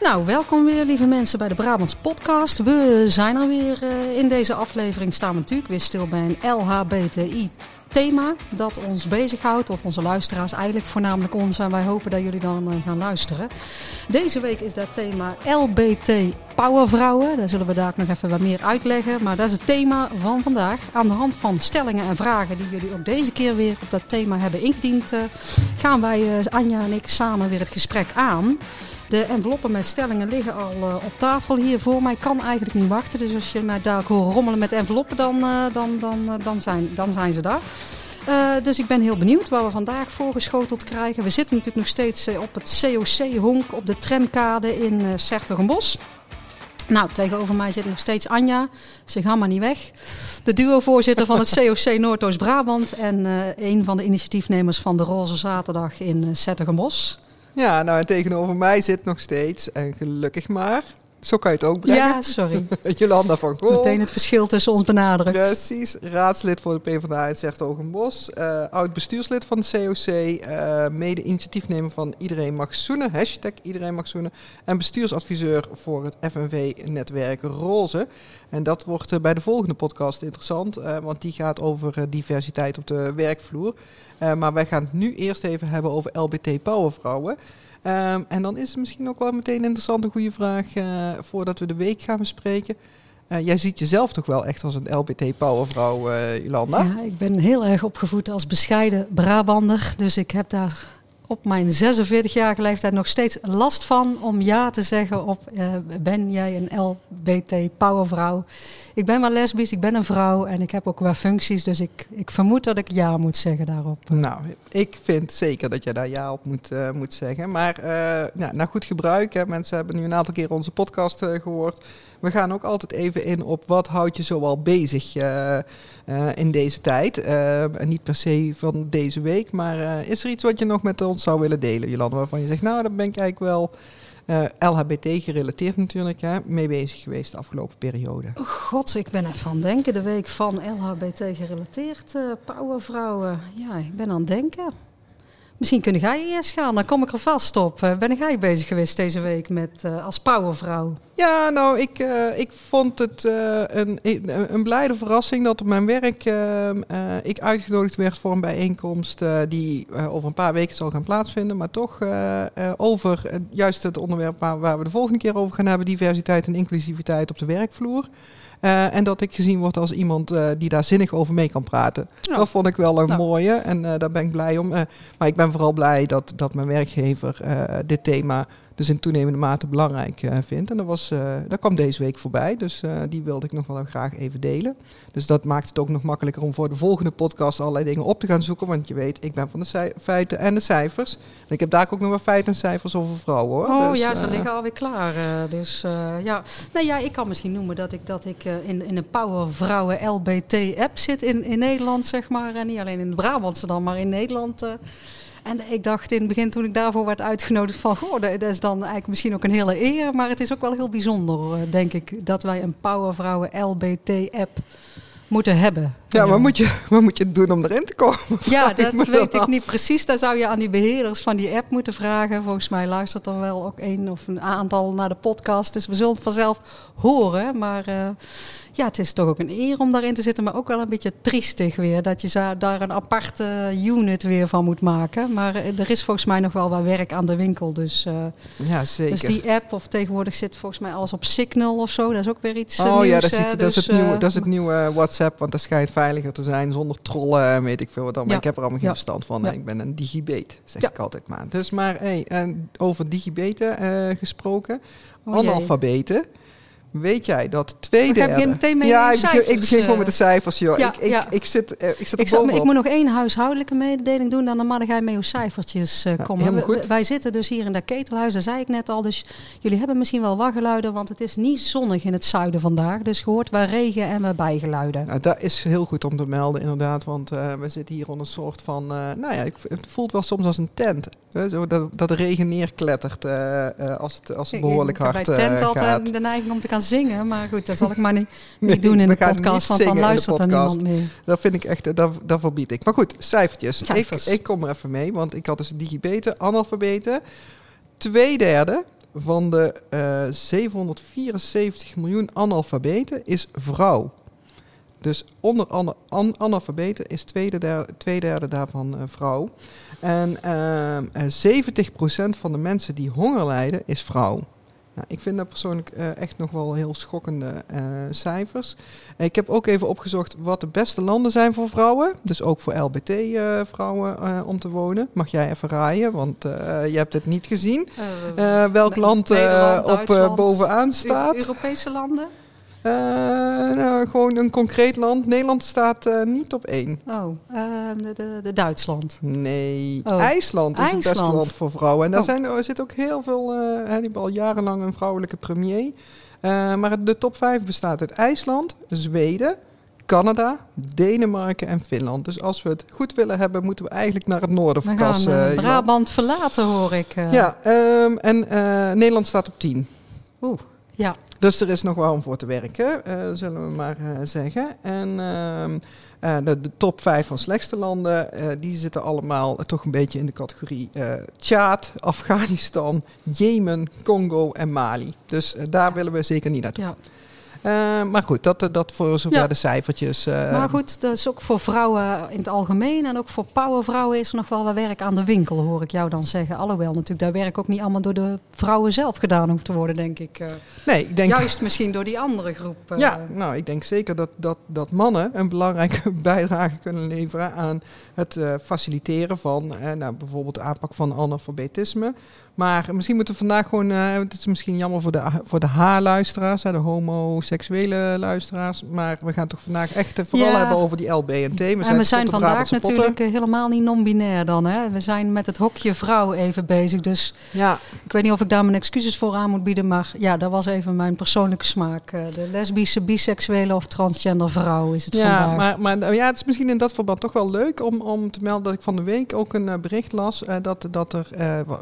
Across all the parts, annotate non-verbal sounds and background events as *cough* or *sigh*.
Nou, welkom weer lieve mensen bij de Brabants podcast. We zijn er weer. Uh, in deze aflevering staan we natuurlijk weer stil bij een LHBTI thema dat ons bezighoudt. Of onze luisteraars eigenlijk voornamelijk ons. En wij hopen dat jullie dan uh, gaan luisteren. Deze week is dat thema LBT Powervrouwen. Daar zullen we daar nog even wat meer uitleggen. Maar dat is het thema van vandaag. Aan de hand van stellingen en vragen die jullie ook deze keer weer op dat thema hebben ingediend... Uh, gaan wij, Anja en ik, samen weer het gesprek aan... De enveloppen met stellingen liggen al uh, op tafel hier voor mij. kan eigenlijk niet wachten. Dus als je mij daar hoort rommelen met enveloppen, dan, uh, dan, dan, uh, dan, zijn, dan zijn ze daar. dus ik ben heel benieuwd waar we vandaag voorgeschoteld krijgen. We zitten natuurlijk nog steeds op het COC-honk op de tramkade in uh, Sertogenbos. Nou, tegenover mij zit nog steeds Anja. Ze gaan maar niet weg. De duo-voorzitter van het COC *laughs* Noordoost-Brabant. En een van de initiatiefnemers van de Roze Zaterdag in uh. Ja, nou en tegenover mij zit nog steeds, en gelukkig maar, zo kan je het ook brengen. Ja, sorry. *laughs* Jolanda van Gool. Meteen het verschil tussen ons benadrukt. Precies. Raadslid voor de PvdA in Zertogenbos. Uh, oud bestuurslid van de COC. Uh, mede initiatiefnemer van Iedereen Mag Zoenen. Hashtag Iedereen Mag Zoenen. En bestuursadviseur voor het FNV-netwerk Roze. En dat wordt uh, bij de volgende podcast interessant. want die gaat over diversiteit op de werkvloer. maar wij gaan het nu eerst even hebben over LBT Powervrouwen. Um, en dan is het misschien ook wel meteen een interessante goede vraag uh, voordat we de week gaan bespreken. Uh, jij ziet jezelf toch wel echt als een LBT-powervrouw, uh, Jolanda? Ja, ik ben heel erg opgevoed als bescheiden Brabander. Dus ik heb daar op mijn 46-jarige leeftijd nog steeds last van om ja te zeggen op uh, ben jij een LBT-powervrouw? Ik ben wel lesbisch, ik ben een vrouw en ik heb ook wel functies, dus ik, ik vermoed dat ik ja moet zeggen daarop. Nou, ik vind zeker dat je daar ja op moet, uh, moet zeggen. Maar nou goed gebruik, hè. mensen hebben nu een aantal keer onze podcast gehoord. We gaan ook altijd even in op wat houdt je zoal bezig uh, uh, in deze tijd. Uh, niet per se van deze week, maar is er iets wat je nog met ons zou willen delen, Jolanda? Waarvan je zegt, nou, daar ben ik eigenlijk wel LHBT gerelateerd natuurlijk, hè, mee bezig geweest de afgelopen periode. Oh God, ik ben even aan denken. De week van LHBT gerelateerd, powervrouwen. Ja, ik ben aan het denken. Misschien kun jij eerst gaan, dan kom ik er vast op. Ben jij bezig geweest deze week met uh, als powervrouw? Ja, nou, ik, uh, ik vond het een, een blijde verrassing dat op mijn werk ik uitgenodigd werd voor een bijeenkomst die over een paar weken zal gaan plaatsvinden. Maar toch over juist het onderwerp waar, waar we de volgende keer over gaan hebben, diversiteit en inclusiviteit op de werkvloer. Uh, en dat ik gezien word als iemand uh, die daar zinnig over mee kan praten. Ja. Dat vond ik wel een nou. mooie en uh, daar ben ik blij om. maar ik ben vooral blij dat, dat mijn werkgever dit thema dus in toenemende mate belangrijk uh, vindt. En dat, was, uh, dat kwam deze week voorbij, dus uh, die wilde ik nog wel graag even delen. Dus dat maakt het ook nog makkelijker om voor de volgende podcast allerlei dingen op te gaan zoeken. Want je weet, ik ben van de feiten en de cijfers. En ik heb daar ook nog wel feiten en cijfers over vrouwen hoor. Oh dus, ja, ze liggen alweer klaar. dus ja. Nou ja, ik kan misschien noemen dat ik, dat ik in, in een Power Vrouwen LBT app zit in, in Nederland, zeg maar. En niet alleen in Brabantse dan, maar in Nederland. En ik dacht in het begin toen ik daarvoor werd uitgenodigd van... Goh, dat is dan eigenlijk misschien ook een hele eer. Maar het is ook wel heel bijzonder, denk ik, dat wij een Powervrouwen LBT-app moeten hebben. Ja, maar moet, je, maar moet je doen om erin te komen? *laughs* Ja, dat weet ik niet precies. Daar zou je aan die beheerders van die app moeten vragen. Volgens mij luistert er wel ook één of een aantal naar de podcast. Dus we zullen het vanzelf horen. Maar uh, ja, het is toch ook een eer om daarin te zitten. Maar ook wel een beetje triestig weer. Dat je daar een aparte unit weer van moet maken. Maar er is volgens mij nog wel wat werk aan de winkel. Dus, uh, ja, zeker. Dus die app, of tegenwoordig zit volgens mij alles op Signal of zo. Dat is ook weer iets uh, Oh nieuws, ja, dat is, het, dus, dat is het nieuwe, dat is het nieuwe WhatsApp. Want dat schijnt veiliger te zijn zonder trollen en weet ik veel wat dan. Maar Ja. ik heb er allemaal geen Ja. verstand van. Ja. Ik ben een digibet, zeg ik altijd maar. Dus maar hey, over digibeten eh, gesproken, Oh jee. Weet jij dat twee ga je meteen met ja, ik begin, ik begin gewoon eh, met de cijfers, joh. ja, ik, ik, ja. ik zit, ik zit Ik, ik moet nog één huishoudelijke mededeling doen, dan mag jij met uw cijfertjes eh, Ja, komen. We- goed. wij zitten dus hier in dat ketelhuis, dat zei ik net al. Dus jullie hebben misschien wel waggeluiden, want het is niet zonnig in het zuiden vandaag. Dus je hoort waar regen en waar bijgeluiden. Nou, dat is heel goed om te melden, inderdaad. Want eh, we zitten hier onder een soort van. eh, nou ja, ik, het voelt wel soms als een tent. Hè, zo dat, dat de regen neerklettert als het, als het behoorlijk heb hard bij tent altijd gaat. de neiging om te gaan zingen, maar goed, dat zal ik maar niet, *laughs* niet Nee, doen in de podcast, want dan luistert er niemand meer. Dat vind ik echt, eh, dat, dat verbied ik. Maar goed, cijfertjes. Cijfers. Ik, ik kom er even mee, want ik had dus digibeten, analfabeten. Twee derde van de eh 774 miljoen analfabeten is vrouw. Dus onder ana- an- analfabeten is twee derde, twee derde daarvan eh, vrouw. En ehm, eh, 70% van de mensen die honger lijden is vrouw. Nou, ik vind dat persoonlijk eh, echt nog wel heel schokkende eh, cijfers. Ik heb ook even opgezocht wat de beste landen zijn voor vrouwen. Dus ook voor LBT-vrouwen eh, om te wonen. Mag jij even raaien, want je hebt het niet gezien. Welk land op bovenaan staat? Europese landen? Eh, nou, gewoon een concreet land. Nederland staat eh, niet op één. Oh, eh, de, de, de Duitsland. Nee, Oh. IJsland is het beste IJsland. land voor vrouwen. En daar Oh. zijn, er zit ook heel veel, eh, hè, die hebben al jarenlang een vrouwelijke premier. Maar de top 5 bestaat uit IJsland, Zweden, Canada, Denemarken en Finland. Dus als we het goed willen hebben, moeten we eigenlijk naar het noorden We verkassen. gaan eh, Johan. Brabant verlaten, hoor ik. Ja, ehm, en Nederland staat op 10. Oeh, ja. Dus er is nog wel om voor te werken, eh, zullen we maar eh, zeggen. En ehm, eh, de, de top 5 van slechtste landen, die zitten allemaal toch een beetje in de categorie Tjaad, Afghanistan, Jemen, Congo en Mali. Dus daar willen we zeker niet naartoe. ja. Eh, maar goed, dat, dat voor zover Ja. de cijfertjes. eh, Maar goed, dus ook voor vrouwen in het algemeen en ook voor powervrouwen is er nog wel wat werk aan de winkel, hoor ik jou dan zeggen. Alhoewel natuurlijk dat werk ook niet allemaal door de vrouwen zelf gedaan hoeft te worden, denk ik. Eh, nee, ik denk Juist misschien door die andere groep. eh. Ja, nou, ik denk zeker dat, dat, dat mannen een belangrijke *laughs* bijdrage kunnen leveren aan het eh, faciliteren van eh, nou, bijvoorbeeld de aanpak van analfabetisme. Maar misschien moeten we vandaag gewoon, eh, het is misschien jammer voor de, voor de H-luisteraars, hè, de homoseksuele luisteraars, maar we gaan toch vandaag echt vooral Ja. hebben over die LB en T. We en we zijn vandaag natuurlijk eh, helemaal niet non-binair dan. Hè? We zijn met het hokje vrouw even bezig. Dus Ja, ik weet niet of ik daar mijn excuses voor aan moet bieden. Maar ja, dat was even mijn persoonlijke smaak. Eh, De lesbische, biseksuele of transgender vrouw is het Ja, vandaag. maar, maar nou ja, het is misschien in dat verband toch wel leuk om, om te melden dat ik van de week ook een eh, bericht las dat, dat er,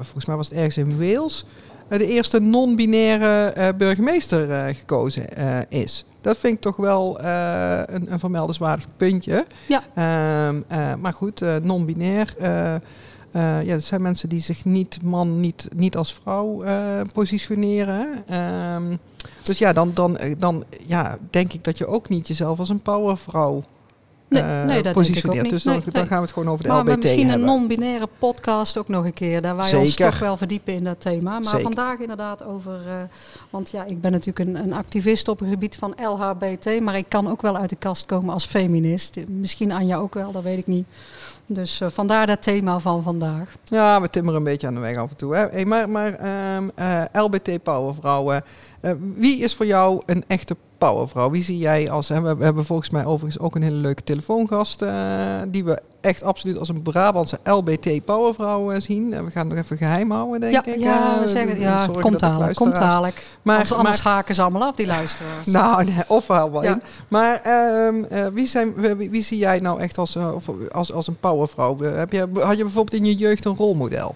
volgens mij was het ergens in Wales, de eerste non-binaire eh, burgemeester eh, gekozen eh, is. Dat vind ik toch wel eh, een, een vermeldenswaardig puntje. Ja. Ehm, eh, maar goed, eh, non-binair. eh, eh, ja, dat zijn mensen die zich niet man, niet, niet als vrouw eh, positioneren. Ehm, dus ja, dan, dan, eh, dan ja, denk ik dat je ook niet jezelf als een powervrouw Nee, eh, nee, dat positioneert. Dus dan, gaan we het gewoon over de maar LBT misschien hebben. een non-binaire podcast ook nog een keer. Daar wij ons Zeker. toch wel verdiepen in dat thema. Maar Zeker. vandaag inderdaad over... eh, want ja, ik ben natuurlijk een, een activist op het gebied van LHBT. Maar ik kan ook wel uit de kast komen als feminist. Misschien Anja ook wel, dat weet ik niet. Dus eh, vandaar dat thema van vandaag. Ja, we timmeren een beetje aan de weg af en toe. Hè? Hey, maar maar ehm, eh, LBT powervrouwen. eh, wie is voor jou een echte powervrouw? Wie zie jij als... Hè, we, hebben volgens mij overigens ook een hele leuke telefoongast... eh, die we echt absoluut als een Brabantse LBT powervrouw eh, zien. En we gaan het nog even geheim houden, denk ja, ik. ja, we zeggen, ja, komt dadelijk, komt dadelijk. Maar, Anders, maar- haken ze allemaal af, die luisteraars. *laughs* nou, nee, of wel wel Ja. Maar ehm, eh, wie, zijn, wie, wie zie jij nou echt als, als, als een powervrouw? Heb je, had je bijvoorbeeld in je jeugd een rolmodel?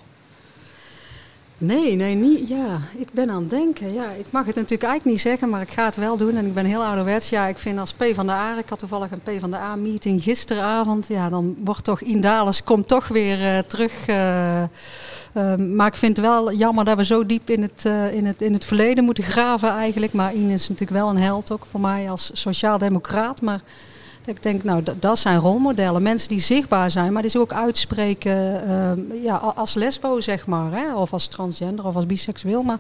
Nee, nee, niet. Ja, ik ben aan het denken. Ja, ik mag het natuurlijk eigenlijk niet zeggen, maar ik ga het wel doen. En ik ben heel ouderwets. Ja, ik vind als P van de A, ik had toevallig een P van de A-meeting gisteravond. Ja, dan wordt toch Indales komt toch weer eh, terug. eh, eh, maar ik vind het wel jammer dat we zo diep in het, in het, in het verleden moeten graven eigenlijk. Maar Ine is natuurlijk wel een held ook voor mij als sociaal-democraat. Maar ik denk, nou, dat, dat zijn rolmodellen. Mensen die zichtbaar zijn, maar die zich ook uitspreken ehm, ja, als lesbo, zeg maar. Hè? Of als transgender of als biseksueel. Maar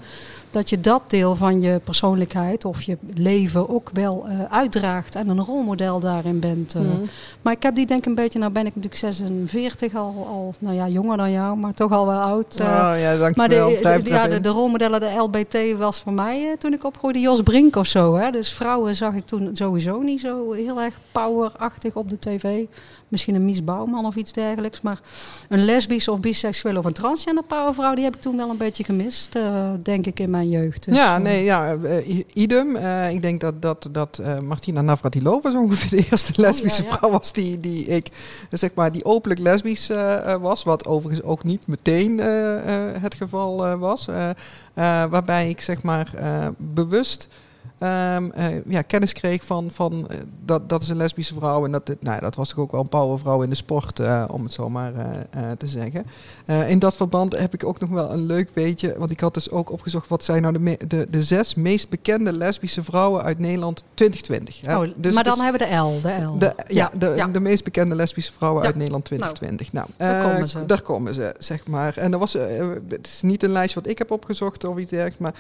dat je dat deel van je persoonlijkheid of je leven ook wel eh, uitdraagt. En een rolmodel daarin bent. eh. Mhm. Maar ik heb die denk ik een beetje, nou ben ik natuurlijk 46, al, al nou ja, jonger dan jou, maar toch al wel oud. eh. oh ja. Maar de, ja, de, de rolmodellen, de LBT was voor mij toen ik opgroeide Jos Brink of zo. Hè? Dus vrouwen zag ik toen sowieso niet zo heel erg powerachtig op de tv. Misschien een Mies Bouwman of iets dergelijks. Maar een lesbische of biseksuele of een transgender powervrouw... die heb ik toen wel een beetje gemist, eh, denk ik, in mijn jeugd. Dus, ja, eh, nee, ja, eh, idem. Ik denk dat, dat, dat Martina Navratilova zo ongeveer de *laughs* eerste lesbische Oh, ja, ja. vrouw was die, die ik, zeg maar, die openlijk lesbisch was. Wat overigens ook niet meteen het geval was. Waarbij ik, zeg maar, bewust ehm, eh, ja, kennis kreeg van, van eh, dat, dat is een lesbische vrouw. En dat, nou, dat was toch ook wel een powervrouw in de sport, eh, om het zo maar te zeggen. In dat verband heb ik ook nog wel een leuk weetje. Want ik had dus ook opgezocht wat zijn nou de, me- de, de zes meest bekende lesbische vrouwen uit Nederland 2020. hè. Oh, Dus- maar dan dus- hebben we de L, de L. de, ja, de, ja. de meest bekende lesbische vrouwen Ja. uit Nederland 2020. Nou, daar eh, komen ze. Daar komen ze, zeg maar. En dat was, het is niet een lijstje wat ik heb opgezocht of iets dergelijks, maar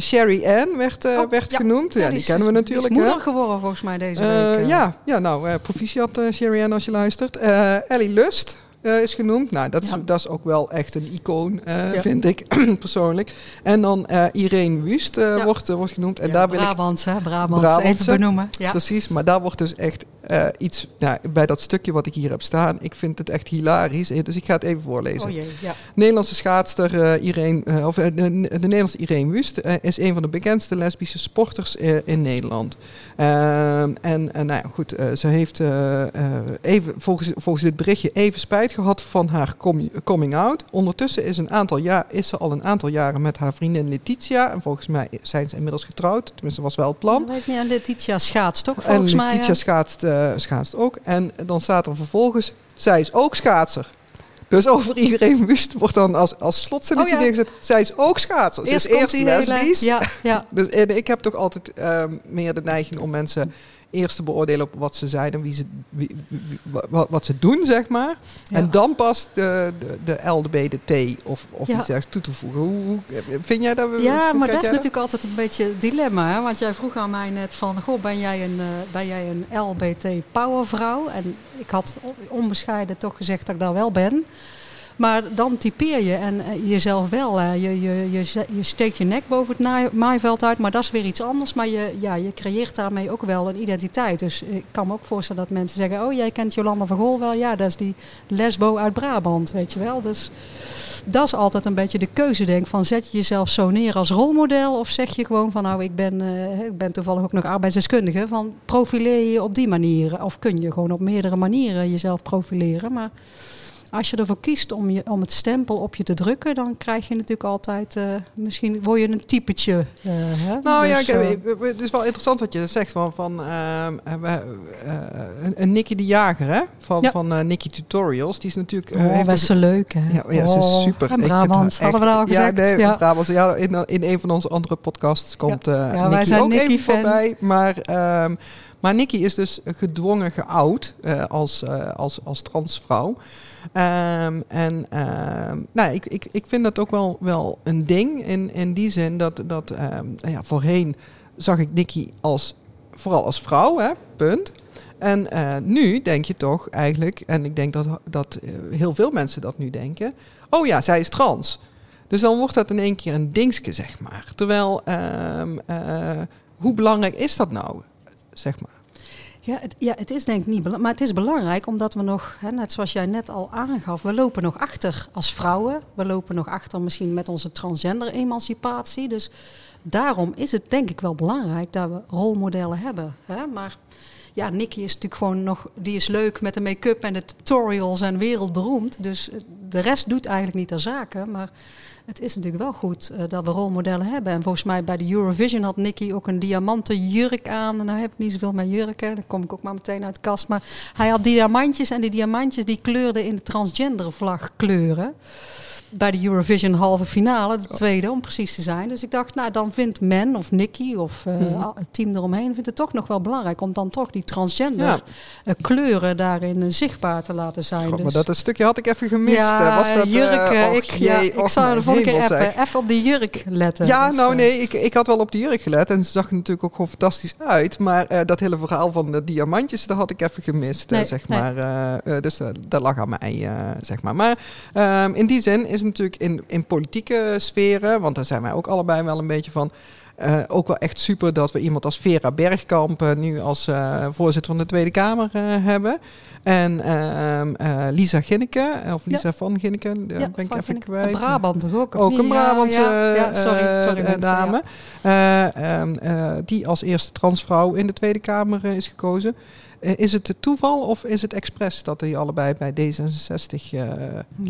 Sherry Ann werd, Oh, werd ja. Genoemd. Ja, die, kennen we natuurlijk. is moeder geworden volgens mij deze Eh, week. eh. ja, ja, nou, eh proficiat Sherry Ann als je luistert. Ellie Lust eh, is genoemd. Nou, dat is, dat is ook wel echt een icoon, eh, Ja. vind ik *clears throat* persoonlijk. En dan eh, Irene Wust Ja. wordt, wordt genoemd. En daar wil ik hè? Brabants, Brabantse. even benoemen. Ja. Precies, maar daar wordt dus echt iets nou, bij dat stukje wat ik hier heb staan. Ik vind het echt hilarisch. Dus ik ga het even voorlezen. Oh jee, ja. Nederlandse schaatster Irene, of de, de Nederlandse Irene Wust is een van de bekendste lesbische sporters in Nederland. Ehm, en nou goed, ze heeft even, volgens, volgens dit berichtje even spijt gehad van haar com- coming out. Ondertussen is, een aantal jaar, is ze al een aantal jaren met haar vriendin Letitia. En volgens mij zijn ze inmiddels getrouwd. Tenminste, was wel het plan. Weet niet. En Letitia schaatst En volgens mij. Letitia hè? schaatst, eh, schaatst ook. En dan staat er vervolgens, zij is ook schaatser. Dus over iedereen wust wordt dan als, als slotzinnetje Oh ja. neergezet. Zij is ook schaatser. Ze is eerst die hele- lesbisch. Ja, ja. *laughs* Dus, en ik heb toch altijd ehm, meer de neiging om mensen eerst te beoordelen op wat ze zijn en wie ze, wie, wie- wie- wat, wat ze doen, zeg maar. Ja. En dan pas de, de, de T of, of Ja. iets dergelijks toe te voegen. Hoe, hoe- vind jij dat we... Ja, maar dat is natuurlijk altijd een beetje het dilemma. Hè? Want jij vroeg aan mij net van, goh, ben jij een, eh, ben jij een LBT powervrouw? En ik had onbescheiden toch gezegd dat ik dat wel ben. Maar dan typeer je en eh, jezelf wel. je, je, je, je steekt je nek boven het maaiveld uit, maar dat is weer iets anders. Maar je, ja, je creëert daarmee ook wel een identiteit. Dus ik kan me ook voorstellen dat mensen zeggen... oh, jij kent Jolanda van Gol wel? Ja, dat is die lesbo uit Brabant, weet je wel. Dus dat is altijd een beetje de keuze, denk. Van zet je jezelf zo neer als rolmodel? Of zeg je gewoon van nou, ik ben, eh, ik ben toevallig ook nog arbeidsdeskundige. Van profileer je je op die manier? Of kun je gewoon op meerdere manieren jezelf profileren? Maar als je ervoor kiest om, je, om het stempel op je te drukken, dan krijg je natuurlijk altijd, eh, misschien word je een typetje. eh, hè? Nou ja, Dus, kijk, eh, het is wel interessant wat je zegt van, van ehm, eh, eh, een, een Nicky de Jager, hè? Van, Ja. van Nicky Tutorials. Die is natuurlijk. oh, heeft best zo leuk, hè? ja, ja, ze is Oh, super. En hadden we al gezegd. Ja, nee, ja. Ja, in, in een van onze andere podcasts komt Ja, wij Nicky zijn ook even Nicky-fan. voorbij. Maar, ehm, maar Nicky is dus gedwongen geout eh, als, eh, als, als transvrouw. Ehm, en ehm, nou, ik, ik, ik vind dat ook wel, wel een ding in, in die zin dat, dat ehm, nou ja, voorheen zag ik Nicky als, vooral als vrouw, hè, punt. En eh, nu denk je toch eigenlijk, en ik denk dat, dat heel veel mensen dat nu denken, oh ja, zij is trans. Dus dan wordt dat in één keer een dingske, zeg maar. Terwijl, hoe belangrijk is dat nou, zeg maar? Ja het, ja, het is denk ik niet belangrijk. Maar het is belangrijk omdat we nog, hè, net zoals jij net al aangaf, we lopen nog achter als vrouwen. We lopen nog achter misschien met onze transgender emancipatie. Dus daarom is het denk ik wel belangrijk dat we rolmodellen hebben. Hè? Maar ja, Nicky is natuurlijk gewoon nog, die is leuk met de make-up en de tutorials en wereldberoemd. Dus eh, de rest doet eigenlijk niet ter zake. Maar het is natuurlijk wel goed eh, dat we rolmodellen hebben. En volgens mij bij de Eurovision had Nicky ook een diamanten jurk aan. Nou heb ik niet zoveel met jurken, dan kom ik ook maar meteen uit de kast. Maar hij had diamantjes en die diamantjes die kleurden in de transgender vlag kleuren. Bij de Eurovision halve finale, de tweede om precies te zijn. Dus ik dacht, nou dan vindt men of Nicky of eh, Mhm. het team eromheen... vindt het toch nog wel belangrijk om dan toch die transgender Ja. eh, kleuren daarin eh, zichtbaar te laten zijn. God, dus. maar dat een stukje had ik even gemist. Ja, was dat, jurk. och, ik, ja, jee, ik och, zou de volgende keer even, even op die jurk letten. Ja, Dus, nou nee, ik, ik had wel op die jurk gelet en ze zag er natuurlijk ook gewoon fantastisch uit. Maar dat hele verhaal van de diamantjes, dat had ik even gemist, Nee, zeg nee. maar. dus dat lag aan mij, zeg maar. Maar ehm, in die zin is natuurlijk in, in politieke sferen, want daar zijn wij ook allebei wel een beetje van... eh, ook wel echt super dat we iemand als Vera Bergkamp eh, nu als eh, voorzitter van de Tweede Kamer hebben. En ehm, eh, Lisa Ginneke, of Lisa van Ginneke, daar ja, ben ik even ik- kwijt. en Brabant toch ook? Ook een Brabantse ja, sorry, sorry mensen, dame. Eh, ehm, eh, die als eerste transvrouw in de Tweede Kamer is gekozen. Eh, is het toeval of is het expres dat die allebei bij D66 uh,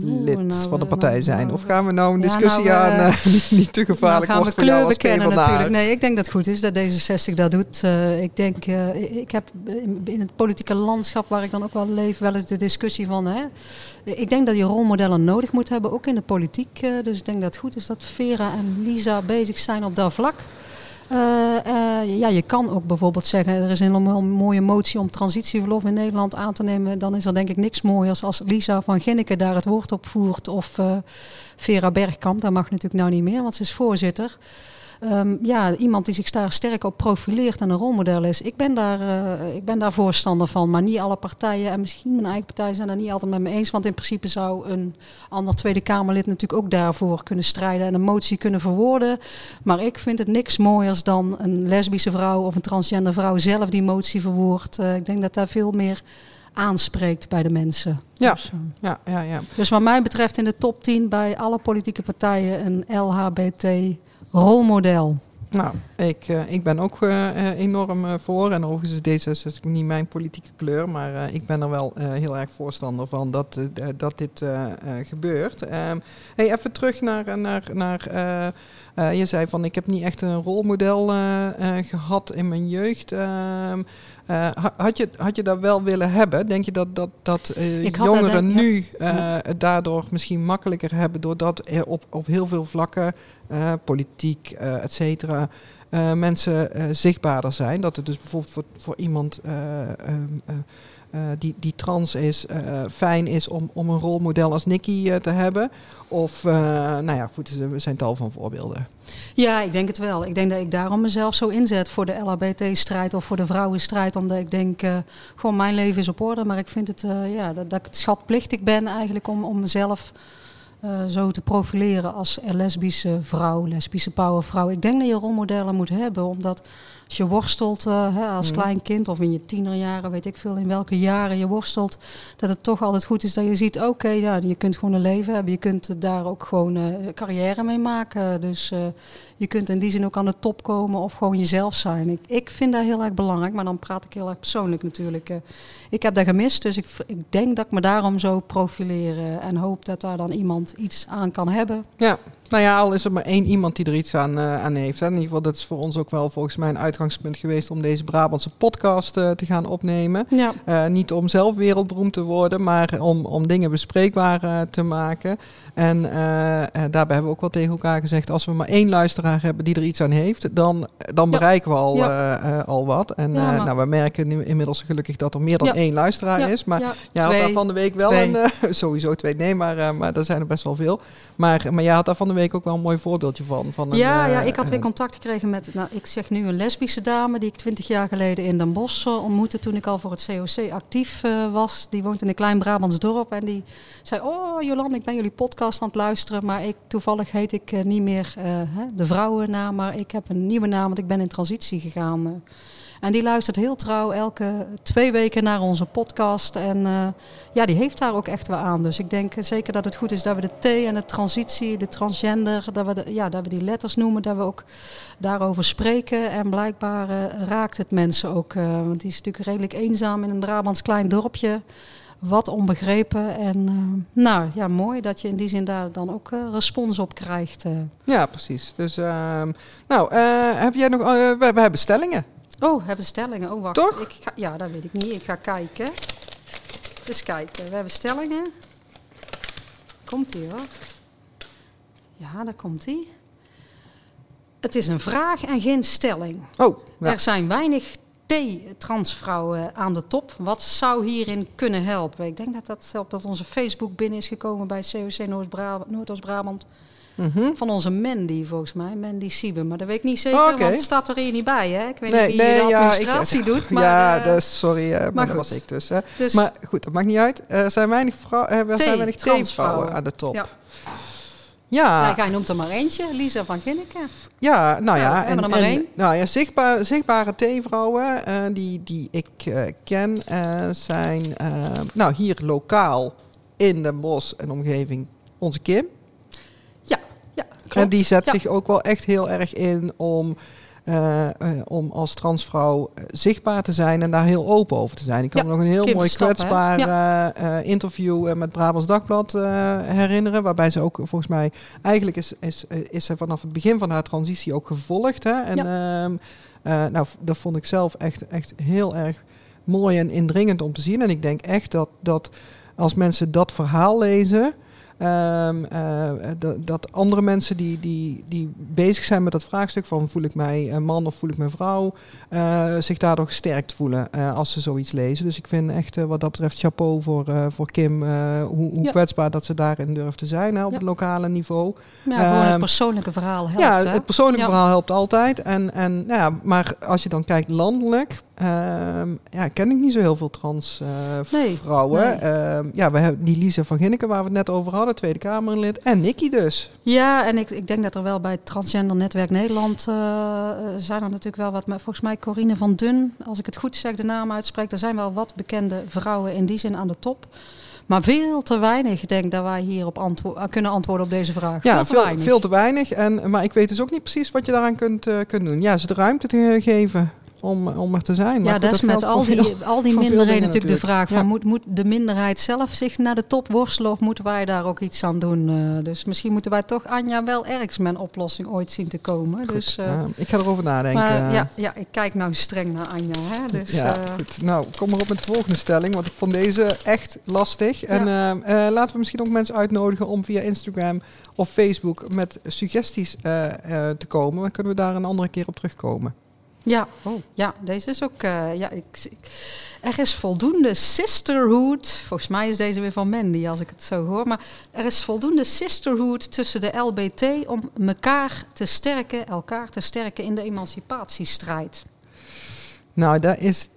lid nou, van de we- partij nou, zijn? nou, Of gaan we nou een ja, discussie nou, aan eh, *laughs* eh, niet te gevaarlijk nou gaan wordt we kleur bekennen natuurlijk. Nee, ik denk dat het goed is dat D66 dat doet. Eh, ik denk, eh, ik heb in, het politieke landschap waar ik dan ook wel leef, wel eens de discussie van. Hè, ik denk dat je rolmodellen nodig moet hebben, ook in de politiek. eh, dus ik denk dat het goed is dat Vera en Lisa bezig zijn op dat vlak. Eh, eh, ja, je kan ook bijvoorbeeld zeggen, er is een hele mooie motie om transitieverlof in Nederland aan te nemen. Dan is er denk ik niks mooiers als Lisa van Ginneken daar het woord op voert. Of eh, Vera Bergkamp, dat mag natuurlijk nou niet meer, want ze is voorzitter. Ehm, ja, iemand die zich daar sterk op profileert en een rolmodel is. Ik ben, daar, eh, ik ben daar voorstander van, maar niet alle partijen en misschien mijn eigen partij zijn daar niet altijd met me eens. Want in principe zou een ander Tweede Kamerlid natuurlijk ook daarvoor kunnen strijden en een motie kunnen verwoorden. Maar ik vind het niks mooiers dan een lesbische vrouw of een transgender vrouw zelf die motie verwoordt. Eh, ik denk dat daar veel meer aanspreekt bij de mensen. Ja. Ja, ja, ja. dus wat mij betreft in de top 10 bij alle politieke partijen een LHBT rolmodel. Nou, ik, eh, ik ben ook eh, eh, enorm voor. En overigens is D66 niet mijn politieke kleur. Maar ik ben er wel heel erg voorstander van dat, dat dit gebeurt. Ehm, even terug naar... naar, naar eh, je zei van ik heb niet echt een rolmodel eh, eh, gehad in mijn jeugd. Ehm, eh, ha- had, je, had je dat wel willen hebben? Denk je dat, dat, dat jongeren ja. nu het daardoor misschien makkelijker hebben... doordat er op, op heel veel vlakken, politiek, et cetera... mensen zichtbaarder zijn. Dat het dus bijvoorbeeld voor, voor iemand eh, die, die trans is, eh, fijn is om, om een rolmodel als Nicky eh, te hebben. Of, nou ja, goed, er zijn tal van voorbeelden. Ja, ik denk het wel. Ik denk dat ik daarom mezelf zo inzet voor de LHBT-strijd of voor de vrouwenstrijd. Omdat ik denk, gewoon mijn leven is op orde. Maar ik vind het, ja, dat, dat ik schatplichtig ben eigenlijk om, om mezelf zo te profileren als lesbische vrouw, lesbische powervrouw. Ik denk dat je rolmodellen moet hebben, omdat als je worstelt eh, hè, als Mhm. klein kind of in je tienerjaren, weet ik veel in welke jaren je worstelt, dat het toch altijd goed is dat je ziet, oké, ja, je kunt gewoon een leven hebben, je kunt daar ook gewoon eh, carrière mee maken. Dus eh, je kunt in die zin ook aan de top komen of gewoon jezelf zijn. Ik, ik vind dat heel erg belangrijk, maar dan praat ik heel erg persoonlijk natuurlijk. ik heb dat gemist, dus ik, ik denk dat ik me daarom zo profileer eh, en hoop dat daar dan iemand iets aan kan hebben. Ja, nou ja, al is er maar één iemand die er iets aan, eh, aan heeft. Hè. In ieder geval, dat is voor ons ook wel volgens mij een uitgangspunt geweest om deze Brabantse podcast eh, te gaan opnemen. Ja, Eh, niet om zelf wereldberoemd te worden, maar om, om dingen bespreekbaar te maken. En daarbij hebben we ook wel tegen elkaar gezegd, als we maar één luisteraar hebben die er iets aan heeft, dan, dan Ja. bereiken we al, Ja. al wat. En nou, we merken nu inmiddels gelukkig dat er meer dan één luisteraar is. Maar ja, jij had daar van de week wel Twee. een... *laughs* sowieso twee, nee, maar, maar er zijn er best wel veel. Maar, maar jij had daar van de week ook wel een mooi voorbeeldje van. van een, ja, eh, ja, ik had weer eh, contact gekregen met, nou, ik zeg nu een lesbische dame die ik twintig jaar geleden in Den Bosch eh, ontmoette toen ik al voor het COC actief was. Die woont in een klein Brabants dorp en die zei, oh Jolande, ik ben jullie podcast aan het luisteren, maar ik, toevallig heet ik niet meer de vrouwennaam, maar ik heb een nieuwe naam, want ik ben in transitie gegaan. En die luistert heel trouw elke twee weken naar onze podcast. En eh, ja, die heeft daar ook echt wel aan. Dus ik denk zeker dat het goed is dat we de T en de transitie, de transgender, dat we, ja, dat we die letters noemen, dat we ook daarover spreken. En blijkbaar eh, raakt het mensen ook. eh, want die is natuurlijk redelijk eenzaam in een Brabants klein dorpje. Wat onbegrepen. En nou ja, mooi dat je in die zin daar dan ook respons op krijgt. Ja, precies. Dus, ehm, nou, heb jij nog... we, we hebben stellingen. Oh, hebben stellingen? Oh, wacht. Toch? Ik ga, ja, dat weet ik niet. Ik ga kijken. Dus kijken. We hebben stellingen. Komt ie hoor. Ja, daar komt ie. Het is een vraag en geen stelling. Oh, ja. Er zijn weinig T-transvrouwen aan de top. Wat zou hierin kunnen helpen? Ik denk dat dat op dat onze Facebook binnen is gekomen bij COC Noord-Brabant- Mhm. Van onze Mandy volgens mij, Mandy Siebe. Maar dat weet ik niet zeker, Oh, want het staat er hier niet bij. Hè? Ik weet Nee, niet wie nee, de ja, administratie ik- *laughs* doet. Maar, ja, eh, dus, sorry, eh, maar, maar dat was ik dus. Hè. dus, Maar goed, dat maakt niet uit. Er zijn weinig, vrou- eh, er zijn weinig aan de top. Ja. Ja, ja, jij noemt er maar eentje, Lisa van Ginneke. ja, nou ja. er maar één. Nou ja, zichtbaar, zichtbare T-vrouwen eh, die, die ik eh, ken eh, zijn, eh, nou hier lokaal in Den Bosch en omgeving onze Kim. En die zet Ja. zich ook wel echt heel erg in om eh, eh, om als transvrouw eh, zichtbaar te zijn en daar heel open over te zijn. Ik kan Ja, me nog een heel Kim mooi Verstappen, kwetsbaar interview met Brabants Dagblad herinneren. Waarbij ze ook volgens mij, eigenlijk is, is, is ze vanaf het begin van haar transitie ook gevolgd. Hè? En ehm, eh, nou, dat vond ik zelf echt, echt heel erg mooi en indringend om te zien. En ik denk echt dat, dat als mensen dat verhaal lezen. Ehm, eh, dat, andere mensen die, die, die bezig zijn met dat vraagstuk van voel ik mij een man of voel ik mij vrouw, eh, zich daardoor gesterkt voelen eh, als ze zoiets lezen. Dus ik vind echt wat dat betreft chapeau voor, voor Kim, hoe, hoe Ja. kwetsbaar dat ze daarin durft te zijn hè, op Ja. het lokale niveau. Ja, gewoon het Ehm, persoonlijke verhaal helpt. ja, hè? het persoonlijke Ja. verhaal helpt altijd. En, en, nou ja, maar als je dan kijkt landelijk, ehm, ja, ken ik niet zo heel veel trans eh, Nee, vrouwen. nee. Ehm, ja, we hebben die Lisa van Ginneken waar we het net over hadden, Tweede Kamerlid. En Nicky dus. Ja, en ik, ik denk dat er wel bij het Transgender Netwerk Nederland eh, eh, zijn er natuurlijk wel wat. Maar volgens mij Corine van Dun, als ik het goed zeg, de naam uitspreek. Er zijn wel wat bekende vrouwen in die zin aan de top. Maar veel te weinig, ik denk dat wij hierop antwo- eh, kunnen antwoorden op deze vraag. Ja, veel te veel, weinig. veel te weinig. En, maar ik weet dus ook niet precies wat je daaraan kunt, kunt doen. Ja, ze de ruimte te geven om, om er te zijn. Maar ja, dat is met al die, veel- al die minderheden natuurlijk de vraag: van, Ja. moet, moet de minderheid zelf zich naar de top worstelen of moeten wij daar ook iets aan doen? Eh, dus misschien moeten wij toch Anja wel ergens met een oplossing ooit zien te komen. Dus, eh, Ja, ik ga erover nadenken. maar ja, ja, ik kijk nou streng naar Anja. Hè? Dus, ja, eh, goed. Nou, kom maar op met de volgende stelling, want ik vond deze echt lastig. En laten we misschien ook mensen uitnodigen om via Instagram of Facebook met suggesties te komen. Dan kunnen we daar een andere keer op terugkomen. Ja, oh, ja, deze is ook. eh, ja, ik, ik- er is voldoende sisterhood. Volgens mij is deze weer van Mandy, als ik het zo hoor. Maar er is voldoende sisterhood tussen de LBT om elkaar te sterken, elkaar te sterken in de emancipatiestrijd. Nou, dat is,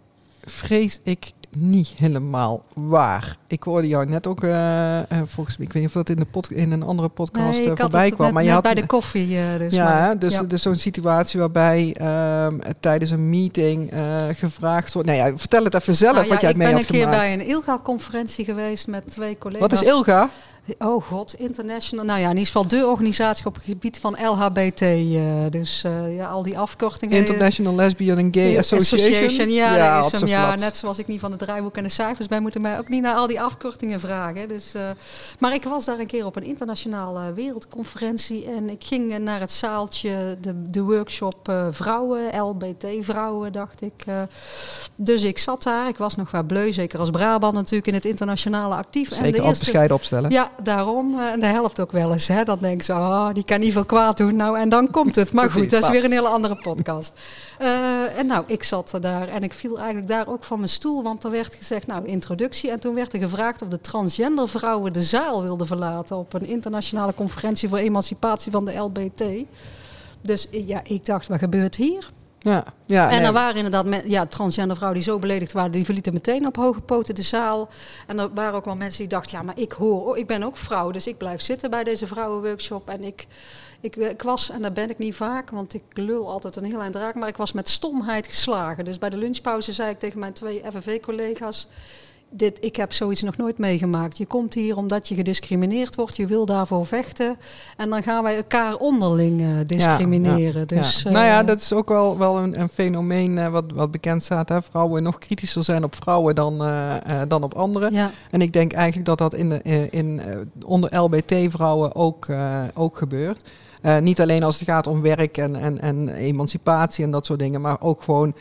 vrees ik, niet helemaal waar. Ik hoorde jou net ook, eh, eh, volgens mij, ik weet niet of dat in, de pod, in een andere podcast Nee, eh, ik voorbij kwam. net, maar je had bij de koffie. dus ja, maar- dus, ja. dus zo'n situatie waarbij ehm, tijdens een meeting gevraagd wordt. Nou ja, vertel het even zelf Nou ja, wat jij ik het mee ben een hebt keer gemaakt. bij een ILGA-conferentie geweest met twee collega's. Wat is ILGA? Oh god, international. Nou ja, in ieder geval de organisatie op het gebied van LHBT. eh, dus eh, ja, al die afkortingen. International Lesbian and Gay Association. ja, ja, op is hem. Ja, net zoals ik niet van het draaiboek en de cijfers ben, moeten mij ook niet naar al die afkortingen vragen. Dus, eh, maar ik was daar een keer op een internationale wereldconferentie en ik ging naar het zaaltje, de, de workshop vrouwen, LBT-vrouwen, dacht ik. dus ik zat daar, ik was nog wel bleu, zeker als Brabant natuurlijk in het internationale actief. en Zeker de altijd eerste bescheiden opstellen. ja, daarom. eh, En de helft ook wel eens. Hè? Dan denk ze, oh, die kan niet veel kwaad doen. Nou, en dan komt het. Maar goed, dat is weer een hele andere podcast. *laughs* Eh, en nou, ik zat daar en ik viel eigenlijk daar ook van mijn stoel. Want er werd gezegd, nou, introductie. En toen werd er gevraagd of de transgender vrouwen de zaal wilden verlaten... op een internationale conferentie voor emancipatie van de LBT. Dus ja, ik dacht, wat gebeurt hier? Ja, ja, En nee. er waren inderdaad met, ja, transgender vrouwen die zo beledigd waren, die verlieten meteen op hoge poten de zaal. En er waren ook wel mensen die dachten, ja, maar ik hoor, oh, ik ben ook vrouw, dus ik blijf zitten bij deze vrouwenworkshop. En ik, ik, ik was, en daar ben ik niet vaak, want ik lul altijd een heel eind raak, maar ik was met stomheid geslagen. Dus bij de lunchpauze zei ik tegen mijn twee FNV-collega's, dit, ik heb zoiets nog nooit meegemaakt. Je komt hier omdat je gediscrimineerd wordt, je wil daarvoor vechten. En dan gaan wij elkaar onderling eh, discrimineren. Dus, ja. nou ja, eh, dat is ook wel, wel een, een fenomeen eh, wat, wat bekend staat. Hè? Vrouwen nog kritischer zijn op vrouwen dan, eh, eh, dan op anderen. ja. En ik denk eigenlijk dat dat in de, in, in, eh, onder LBT-vrouwen ook, eh, ook gebeurt. Eh, niet alleen als het gaat om werk en, en, en emancipatie en dat soort dingen, maar ook gewoon eh,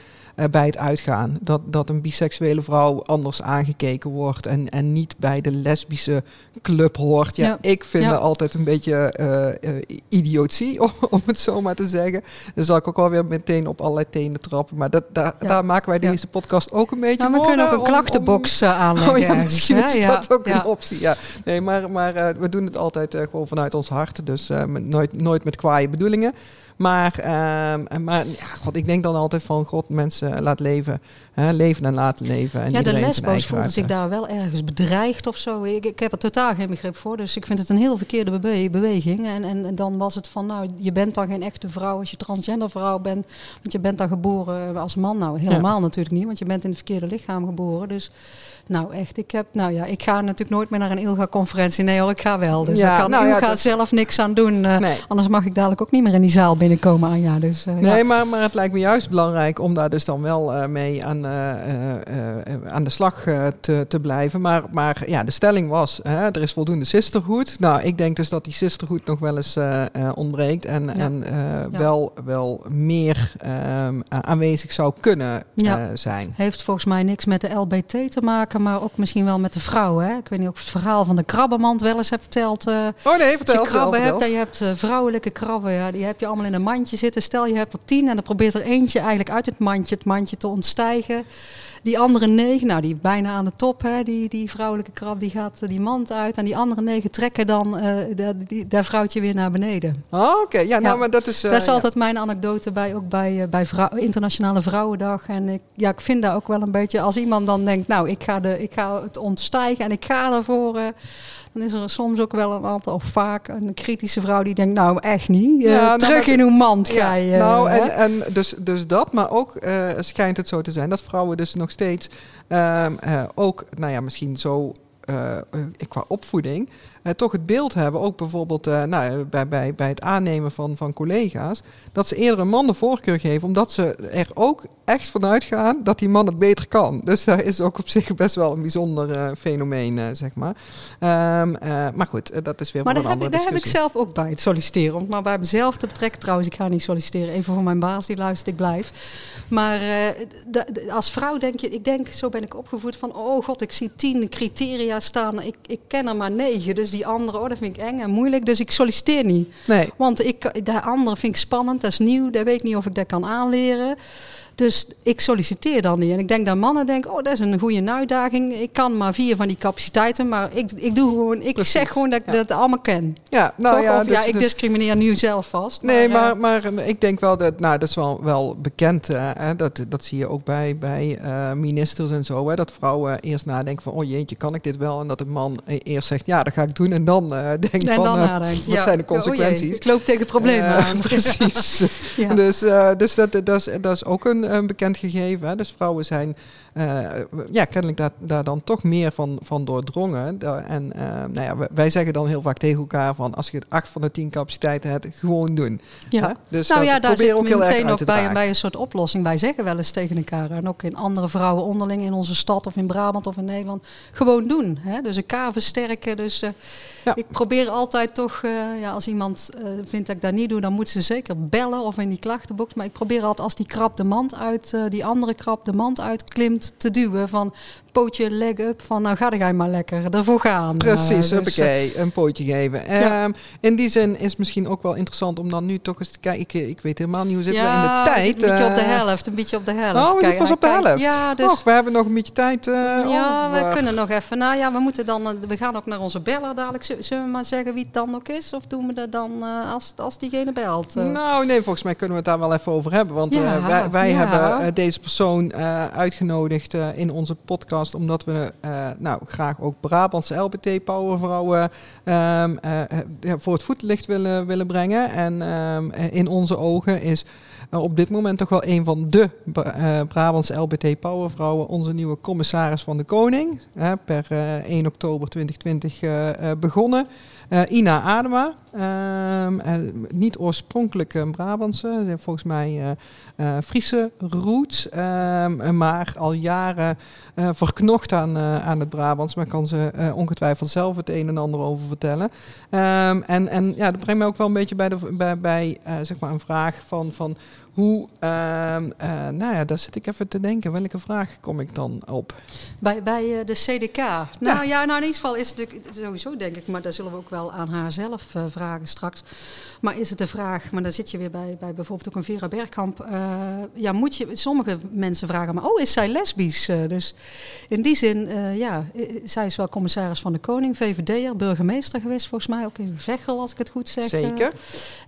bij het uitgaan. Dat, dat een biseksuele vrouw anders aangekeken wordt en, en niet bij de lesbische club hoort. Ja, Ja. ik vind Ja. dat altijd een beetje eh, idiotie, *laughs* om, om het zo maar te zeggen. Dan zal ik ook wel weer meteen op allerlei tenen trappen. Maar dat, daar, Ja. daar maken wij deze podcast ook een beetje Nou, we voor. kunnen ook een om- om- klachtenbox eh, aanleggen. *laughs* Oh ja, ergens, misschien hè? is dat ook een optie. Ja. Nee, maar, maar eh, we doen het altijd gewoon vanuit ons hart. Dus met, nooit, nooit met kwaaie bedoelingen. Maar, ehm, maar ja, god, ik denk dan altijd van... God, mensen laat leven. Hè, leven en laten leven. En Ja, de lesbo's eigen voelden zich daar wel ergens bedreigd of zo. Ik, ik heb er totaal geen begrip voor. Dus ik vind het een heel verkeerde bewe- beweging. En, en, en dan was het van, nou, je bent dan geen echte vrouw als je transgender vrouw bent. Want je bent dan geboren als man. Nou, helemaal natuurlijk niet. Want je bent in het verkeerde lichaam geboren. Dus nou echt, ik heb, nou ja, ik ga natuurlijk nooit meer naar een ILGA-conferentie. Nee hoor, ik ga wel. Dus Ja, daar kan nou ja, ILGA dat- zelf niks aan doen. Eh, Nee. Anders mag ik dadelijk ook niet meer in die zaal komen aan ja. Dus, nee, ja. maar, maar het lijkt me juist belangrijk om daar dus dan wel mee aan, aan de slag te, te blijven. Maar, maar ja, de stelling was, er is voldoende sisterhood. Nou, ik denk dus dat die sisterhood nog wel eens ontbreekt en, en wel, wel meer ehm, aanwezig zou kunnen zijn. Heeft volgens mij niks met de LBT te maken, maar ook misschien wel met de vrouwen. Hè? Ik weet niet of het verhaal van de krabbenmand wel eens hebt verteld. Oh nee, vertel. Als je krabben hebt en je hebt vrouwelijke krabben, ja, die heb je allemaal in een mandje zitten. Stel je hebt er tien en dan probeert er eentje eigenlijk uit het mandje het mandje te ontstijgen. Die andere negen, nou die bijna aan de top, hè, die, die vrouwelijke krab, die gaat die mand uit. En die andere negen trekken dan uh, dat vrouwtje weer naar beneden. Oh, oké. Ja, nou, maar dat is... Uh, dat is altijd mijn anekdote bij, ook bij, bij vrouw, Internationale Vrouwendag. En ik, ja, ik vind dat ook wel een beetje, als iemand dan denkt, nou, ik ga, de, ik ga het ontstijgen en ik ga ervoor dan is er soms ook wel een aantal, of vaak een kritische vrouw die denkt, nou echt niet. Uh, nou, terug in uw mand ga je. nou, en, en dus, dus dat, maar ook uh, schijnt het zo te zijn dat vrouwen dus nog steeds uh, ook, nou ja, misschien zo qua opvoeding, toch het beeld hebben, ook bijvoorbeeld nou, bij, bij, bij het aannemen van, van collega's, dat ze eerder een man de voorkeur geven, omdat ze er ook echt vanuit gaan dat die man het beter kan. Dus dat is ook op zich best wel een bijzonder uh, fenomeen, zeg maar. Um, uh, maar goed, dat is weer maar voor een andere heb, daar heb ik zelf ook bij, het solliciteren. Om maar bij mezelf te betrekken. Trouwens, ik ga niet solliciteren. Even voor mijn baas, die luistert, ik blijf. Maar als vrouw denk je, ik denk, zo ben ik opgevoed van... Oh god, ik zie tien criteria staan. Ik, ik ken er maar negen. Dus die andere, oh, dat vind ik eng en moeilijk. Dus ik solliciteer niet. Nee. Want ik, de andere vind ik spannend, dat is nieuw. Dat weet ik niet of ik dat kan aanleren. Dus ik solliciteer dan niet. En ik denk dat mannen denken, oh, dat is een goede uitdaging. Ik kan maar vier van die capaciteiten, maar ik, ik doe gewoon, ik zeg gewoon dat ik dat allemaal ken. Ja, nou ja, of, dus, ja, ik dus, discrimineer nu zelf vast. Nee, maar, maar, maar, ik denk wel dat, nou, dat is wel, wel bekend. Hè, dat, dat zie je ook bij, bij uh, ministers en zo. Hè, dat vrouwen eerst nadenken van, oh jeetje, kan ik dit wel? En dat de man eerst zegt, ja, dat ga ik doen. En dan uh, *laughs* denkt en van, dan nadenkt, wat ja. zijn de consequenties? Oh ik loop tegen problemen aan. *laughs* Precies. *laughs* Dus, dus dat, dat, is, dat is ook een, een bekend gegeven. Hè? Dus vrouwen zijn uh, ja, kennelijk daar, daar dan toch meer van, van doordrongen. En uh, nou ja, wij zeggen dan heel vaak tegen elkaar van als je acht van de tien capaciteiten hebt, gewoon doen. Ja. Hè? Dus nou ja, daar zit ook meteen ook bij, bij een soort oplossing. Wij zeggen wel eens tegen elkaar en ook in andere vrouwen onderling in onze stad of in Brabant of in Nederland, gewoon doen. Hè? Dus elkaar versterken. Dus uh, ja. ik probeer altijd toch, ja, als iemand vindt dat ik dat niet doe, dan moet ze zeker bellen of in die klachtenbox. Maar ik probeer altijd als die krap de mand uit, die andere krap de mand uitklimt, te duwen van pootje leg up van nou ga er maar lekker ervoor gaan. Precies, uh, dus, uh, een pootje geven. Ja. Um, in die zin is misschien ook wel interessant om dan nu toch eens te kijken. Ik, weet helemaal niet hoe zit ja, in de tijd. Een beetje op de helft, een beetje op de helft. Oh, Kijk, pas op de helft. Ja, dus, Och, we hebben nog een beetje tijd. Uh, ja, we kunnen nog even. Nou ja, we moeten dan. We gaan ook naar onze beller dadelijk. Zullen we maar zeggen wie het dan ook is, of doen we dat dan als, als diegene belt? Nou, nee, volgens mij kunnen we het daar wel even over hebben, want wij, wij hebben deze persoon uitgenodigd in onze podcast omdat we uh, nou, graag ook Brabantse LBT-powervrouwen um, uh, voor het voetlicht willen, willen brengen. En um, in onze ogen is op dit moment toch wel een van de Brabantse LBT-powervrouwen onze nieuwe commissaris van de Koning. per 1 oktober 2020 begonnen. Uh, Ina Adema, uh, niet oorspronkelijk een Brabantse, volgens mij Friese roots, ehm, maar al jaren verknocht aan, aan het Brabants. Maar kan ze ongetwijfeld zelf het een en ander over vertellen. Um, en, en ja, dat brengt me ook wel een beetje bij, de, bij, bij zeg maar een vraag van, van hoe, uh, uh, nou ja, daar zit ik even te denken. Welke vraag kom ik dan op? Bij, bij uh, de CDK. Nou ja. ja, nou in ieder geval is het sowieso denk ik, maar daar zullen we ook wel aan haar zelf uh, vragen straks. Maar is het de vraag, maar dan zit je weer bij, bij bijvoorbeeld ook een Vera Bergkamp. ja, moet je, sommige mensen vragen, maar oh, is zij lesbisch? dus in die zin, ja, zij is wel commissaris van de Koning, VVD'er, burgemeester geweest volgens mij, ook in Veghel als ik het goed zeg. Zeker.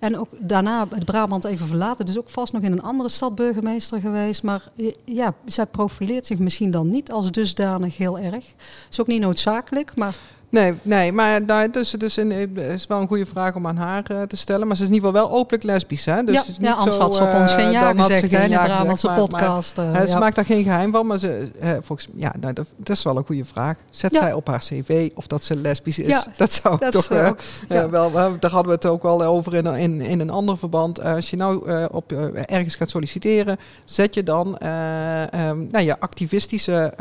en ook daarna het Brabant even verlaten, dus ook vast nog in een andere stad burgemeester geweest. Maar ja, zij profileert zich misschien dan niet als dusdanig heel erg. Is ook niet noodzakelijk, maar... Nee, nee maar daar, dus, dus in, het is wel een goede vraag om aan haar uh, te stellen. Maar ze is in ieder geval wel openlijk lesbisch. Hè? Dus ja, het is ja, niet anders zo, had ze op ons geen ja gezegd in de Brabantse podcast. Maar, uh, ze ja. maakt daar geen geheim van. Maar ze, uh, volgens, ja, nou, dat, dat, is wel een goede vraag. Zet zij op haar cv of dat ze lesbisch is? dat zou dat toch ook, wel... Daar hadden we het ook wel over in, in, in een ander verband. als je nou op, ergens gaat solliciteren, zet je dan um, nou, je activistische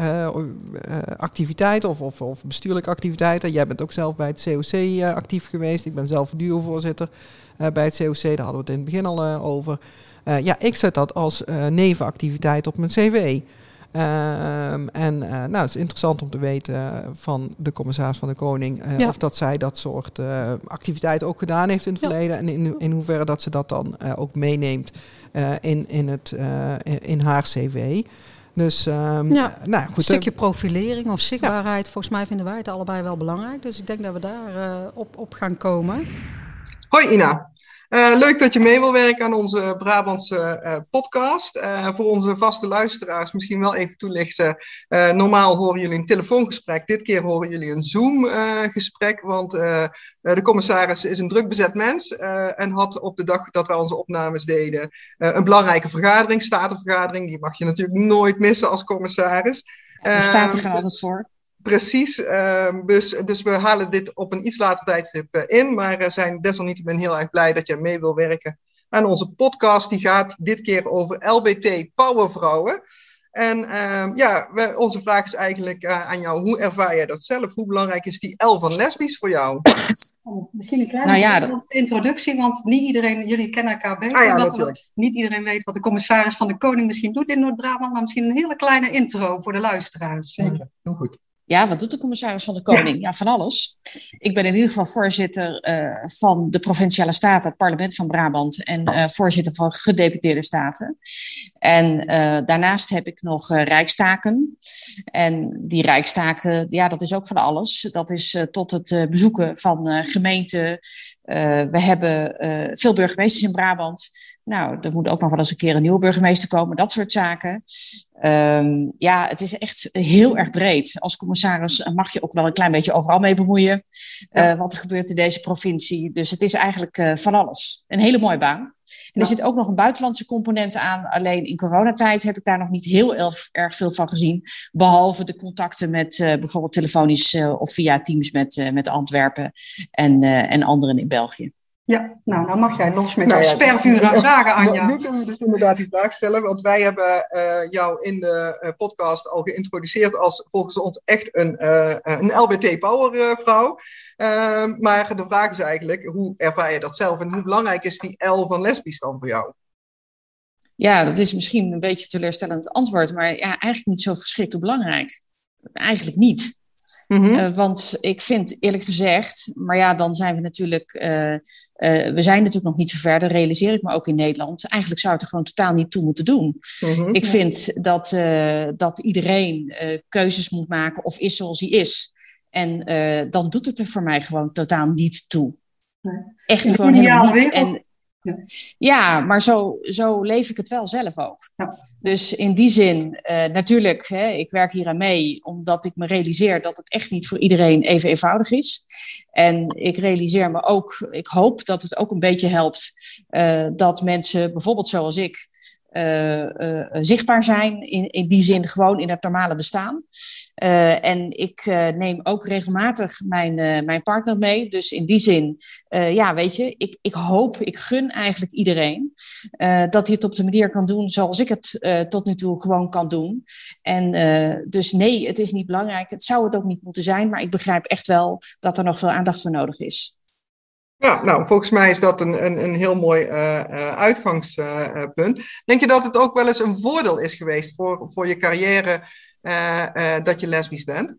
activiteiten of, of, of bestuurlijke activiteiten. Jij bent ook zelf bij het COC uh, actief geweest. Ik ben zelf duo-voorzitter uh, bij het COC. Daar hadden we het in het begin al uh, over. ja, ik zet dat als nevenactiviteit op mijn cv. Ehm, en nou, het is interessant om te weten van de commissaris van de Koning ja. of dat zij dat soort activiteiten ook gedaan heeft in het ja. verleden en in, in hoeverre dat ze dat dan ook meeneemt in, in, het, in haar cv. Dus um, ja, nou, goed, een stukje profilering of zichtbaarheid, ja. volgens mij vinden wij het allebei wel belangrijk. Dus ik denk dat we daar uh, op, op gaan komen. Hoi Ina. Uh, leuk dat je mee wil werken aan onze Brabantse uh, podcast. Uh, voor onze vaste luisteraars misschien wel even toelichten. normaal horen jullie een telefoongesprek. Dit keer horen jullie een Zoom-gesprek. want de commissaris is een druk bezet mens. en had op de dag dat wij onze opnames deden een belangrijke vergadering, statenvergadering. Die mag je natuurlijk nooit missen als commissaris. De staten gaan altijd voor. Precies, uh, dus, dus we halen dit op een iets later tijdstip uh, in, maar uh, zijn desalniettemin heel erg blij dat je mee wil werken aan onze podcast. Die gaat dit keer over LBT powervrouwen. En uh, ja, we, onze vraag is eigenlijk uh, aan jou, hoe ervaar jij dat zelf? Hoe belangrijk is die L van lesbisch voor jou? Misschien een kleine nou ja, dat... introductie, want niet iedereen, jullie kennen elkaar beter. Ah, ja, niet iedereen weet wat de commissaris van de Koning misschien doet in Noord-Brabant, maar misschien een hele kleine intro voor de luisteraars. Zeker, heel goed. Ja, wat doet de commissaris van de Koning? Ja, ja van alles. Ik ben in ieder geval voorzitter uh, van de Provinciale Staten, het parlement van Brabant, en uh, voorzitter van gedeputeerde staten. En uh, daarnaast heb ik nog rijkstaken. En die rijkstaken, ja, dat is ook van alles. Dat is tot het bezoeken van gemeenten. we hebben veel burgemeesters in Brabant. Nou, er moet ook nog wel eens een keer een nieuwe burgemeester komen, dat soort zaken. Um, ja, het is echt heel erg breed. Als commissaris mag je ook wel een klein beetje overal mee bemoeien. Ja. Uh, wat er gebeurt in deze provincie. Dus het is eigenlijk uh, van alles. Een hele mooie baan. En ja. er zit ook nog een buitenlandse component aan. Alleen in coronatijd heb ik daar nog niet heel erg, erg veel van gezien. Behalve de contacten met uh, bijvoorbeeld telefonisch of via Teams met, met Antwerpen en, en anderen in België. Ja, nou, dan mag jij los met nou, jouw ja, spervuur aan vragen, Anja. Nu kunnen we dus inderdaad die vraag stellen, want wij hebben uh, jou in de uh, podcast al geïntroduceerd als volgens ons echt een, uh, een LBT-power-vrouw. Ehm, maar de vraag is eigenlijk, hoe ervaar je dat zelf en hoe belangrijk is die L van lesbisch dan voor jou? Ja, dat is misschien een beetje teleurstellend antwoord, maar ja, eigenlijk niet zo verschrikkelijk belangrijk. Eigenlijk niet. Mm-hmm. Uh, want ik vind eerlijk gezegd, maar ja, dan zijn we natuurlijk, uh, uh, we zijn natuurlijk nog niet zo ver, dat realiseer ik me ook in Nederland. Eigenlijk zou het er gewoon totaal niet toe moeten doen. Mm-hmm. Ik vind dat, dat iedereen keuzes moet maken of is zoals hij is. En dan doet het er voor mij gewoon totaal niet toe. Nee. Echt gewoon helemaal niet. En, ja. ja, maar zo, zo leef ik het wel zelf ook. Ja. Dus in die zin, uh, natuurlijk, hè, ik werk hier aan mee, omdat ik me realiseer dat het echt niet voor iedereen even eenvoudig is. En ik realiseer me ook, ik hoop dat het ook een beetje helpt uh, dat mensen, bijvoorbeeld zoals ik, uh, zichtbaar zijn. In, in die zin gewoon in het normale bestaan. Uh, en ik neem ook regelmatig mijn, mijn partner mee. Dus in die zin, ja, weet je, ik, ik hoop, ik gun eigenlijk iedereen dat hij het op de manier kan doen zoals ik het tot nu toe gewoon kan doen. En dus nee, het is niet belangrijk. Het zou het ook niet moeten zijn, maar ik begrijp echt wel dat er nog veel aandacht voor nodig is. Ja, nou, volgens mij is dat een, een, een heel mooi uh, uh, uitgangspunt. Denk je dat het ook wel eens een voordeel is geweest voor, voor je carrière dat je lesbisch bent?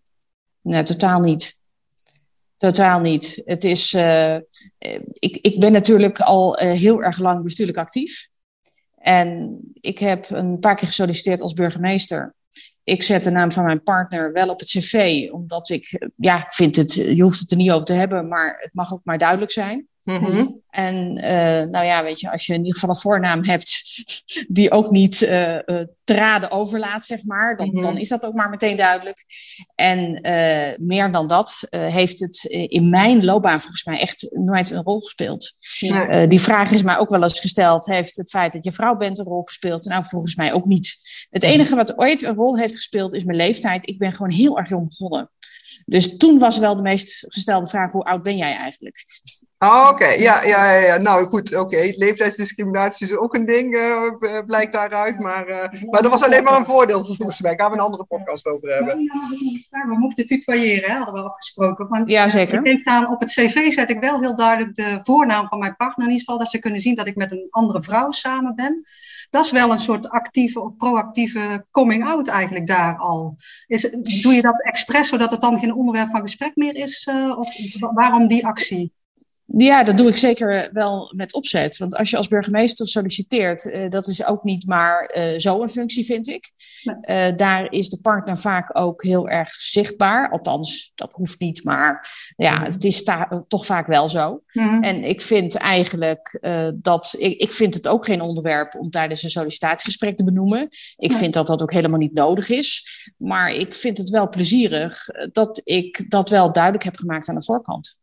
Nee, totaal niet. Totaal niet. Het is, ik, ik ben natuurlijk al heel erg lang bestuurlijk actief. En ik heb een paar keer gesolliciteerd als burgemeester. Ik zet de naam van mijn partner wel op het cv, omdat ik, ja, ik vind het, je hoeft het er niet over te hebben, maar het mag ook maar duidelijk zijn. Mm-hmm. En uh, nou ja, weet je, als je in ieder geval een voornaam hebt *laughs* die ook niet uh, traden overlaat, zeg maar. Dan, dan, mhm. is dat ook maar meteen duidelijk. En meer dan dat heeft het in mijn loopbaan volgens mij echt nooit een rol gespeeld. die vraag is mij ook wel eens gesteld: heeft het feit dat je vrouw bent een rol gespeeld? Nou, volgens mij ook niet. Het enige wat ooit een rol heeft gespeeld is mijn leeftijd. Ik ben gewoon heel erg jong begonnen. Dus toen was wel de meest gestelde vraag: hoe oud ben jij eigenlijk? Oh, oké, ja, ja, ja, nou goed, oké. Leeftijdsdiscriminatie is ook een ding, uh, blijkt daaruit. Maar, uh, maar dat was alleen maar een voordeel volgens mij. Daar gaan we een andere podcast over hebben. we moeten tutoyeren, hè, hadden we afgesproken. Want, ja, zeker. Ik aan, op het cv zet ik wel heel duidelijk de voornaam van mijn partner. In ieder geval dat ze kunnen zien dat ik met een andere vrouw samen ben. Dat is wel een soort actieve of proactieve coming-out eigenlijk daar al. Is, doe je dat expres zodat het dan geen onderwerp van gesprek meer is? of waarom die actie? Ja, dat doe ik zeker wel met opzet. Want als je als burgemeester solliciteert, uh, dat is ook niet maar uh, zo een functie, vind ik. Uh, daar is de partner vaak ook heel erg zichtbaar. Althans, dat hoeft niet, maar ja, het is toch vaak wel zo. Mhm. En ik vind eigenlijk dat, ik, ik vind het ook geen onderwerp om tijdens een sollicitatiegesprek te benoemen. Ik vind dat dat ook helemaal niet nodig is. Maar ik vind het wel plezierig dat ik dat wel duidelijk heb gemaakt aan de voorkant.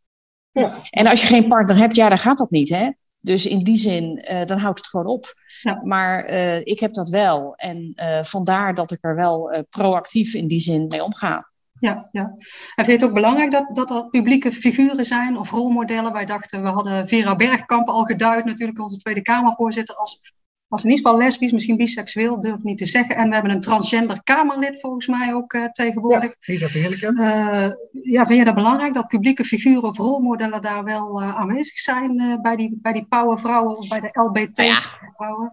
En als je geen partner hebt, ja, dan gaat dat niet, hè? Dus in die zin, uh, dan houdt het gewoon op. Ja. Maar uh, ik heb dat wel. En uh, vandaar dat ik er wel proactief in die zin mee omga. Ja, ja. En vind je het ook belangrijk dat, dat er publieke figuren zijn of rolmodellen? Wij dachten, we hadden Vera Bergkamp al geduid, natuurlijk onze Tweede Kamervoorzitter, als was in ieder geval lesbisch, misschien biseksueel, durf ik niet te zeggen. En we hebben een transgender Kamerlid volgens mij ook uh, tegenwoordig. Ja, is dat heerlijk. Uh, ja, vind je dat belangrijk dat publieke figuren of rolmodellen daar wel uh, aanwezig zijn bij, die, bij die powervrouwen of bij de LBT-vrouwen? Nou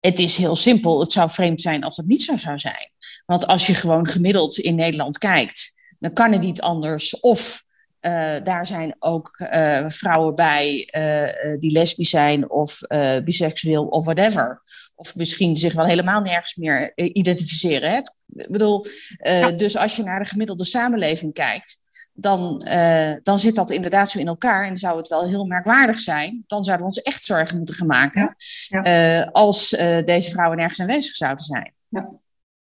het is heel simpel. Het zou vreemd zijn als het niet zo zou zijn. Want als je gewoon gemiddeld in Nederland kijkt, dan kan het niet anders. Of uh, daar zijn ook uh, vrouwen bij uh, die lesbisch zijn of biseksueel of whatever. Of misschien zich wel helemaal nergens meer identificeren. Hè? Ik bedoel, ja. dus als je naar de gemiddelde samenleving kijkt, dan, dan zit dat inderdaad zo in elkaar. En zou het wel heel merkwaardig zijn. Dan zouden we ons echt zorgen moeten gaan maken ja. Ja. als deze vrouwen nergens aanwezig zouden zijn.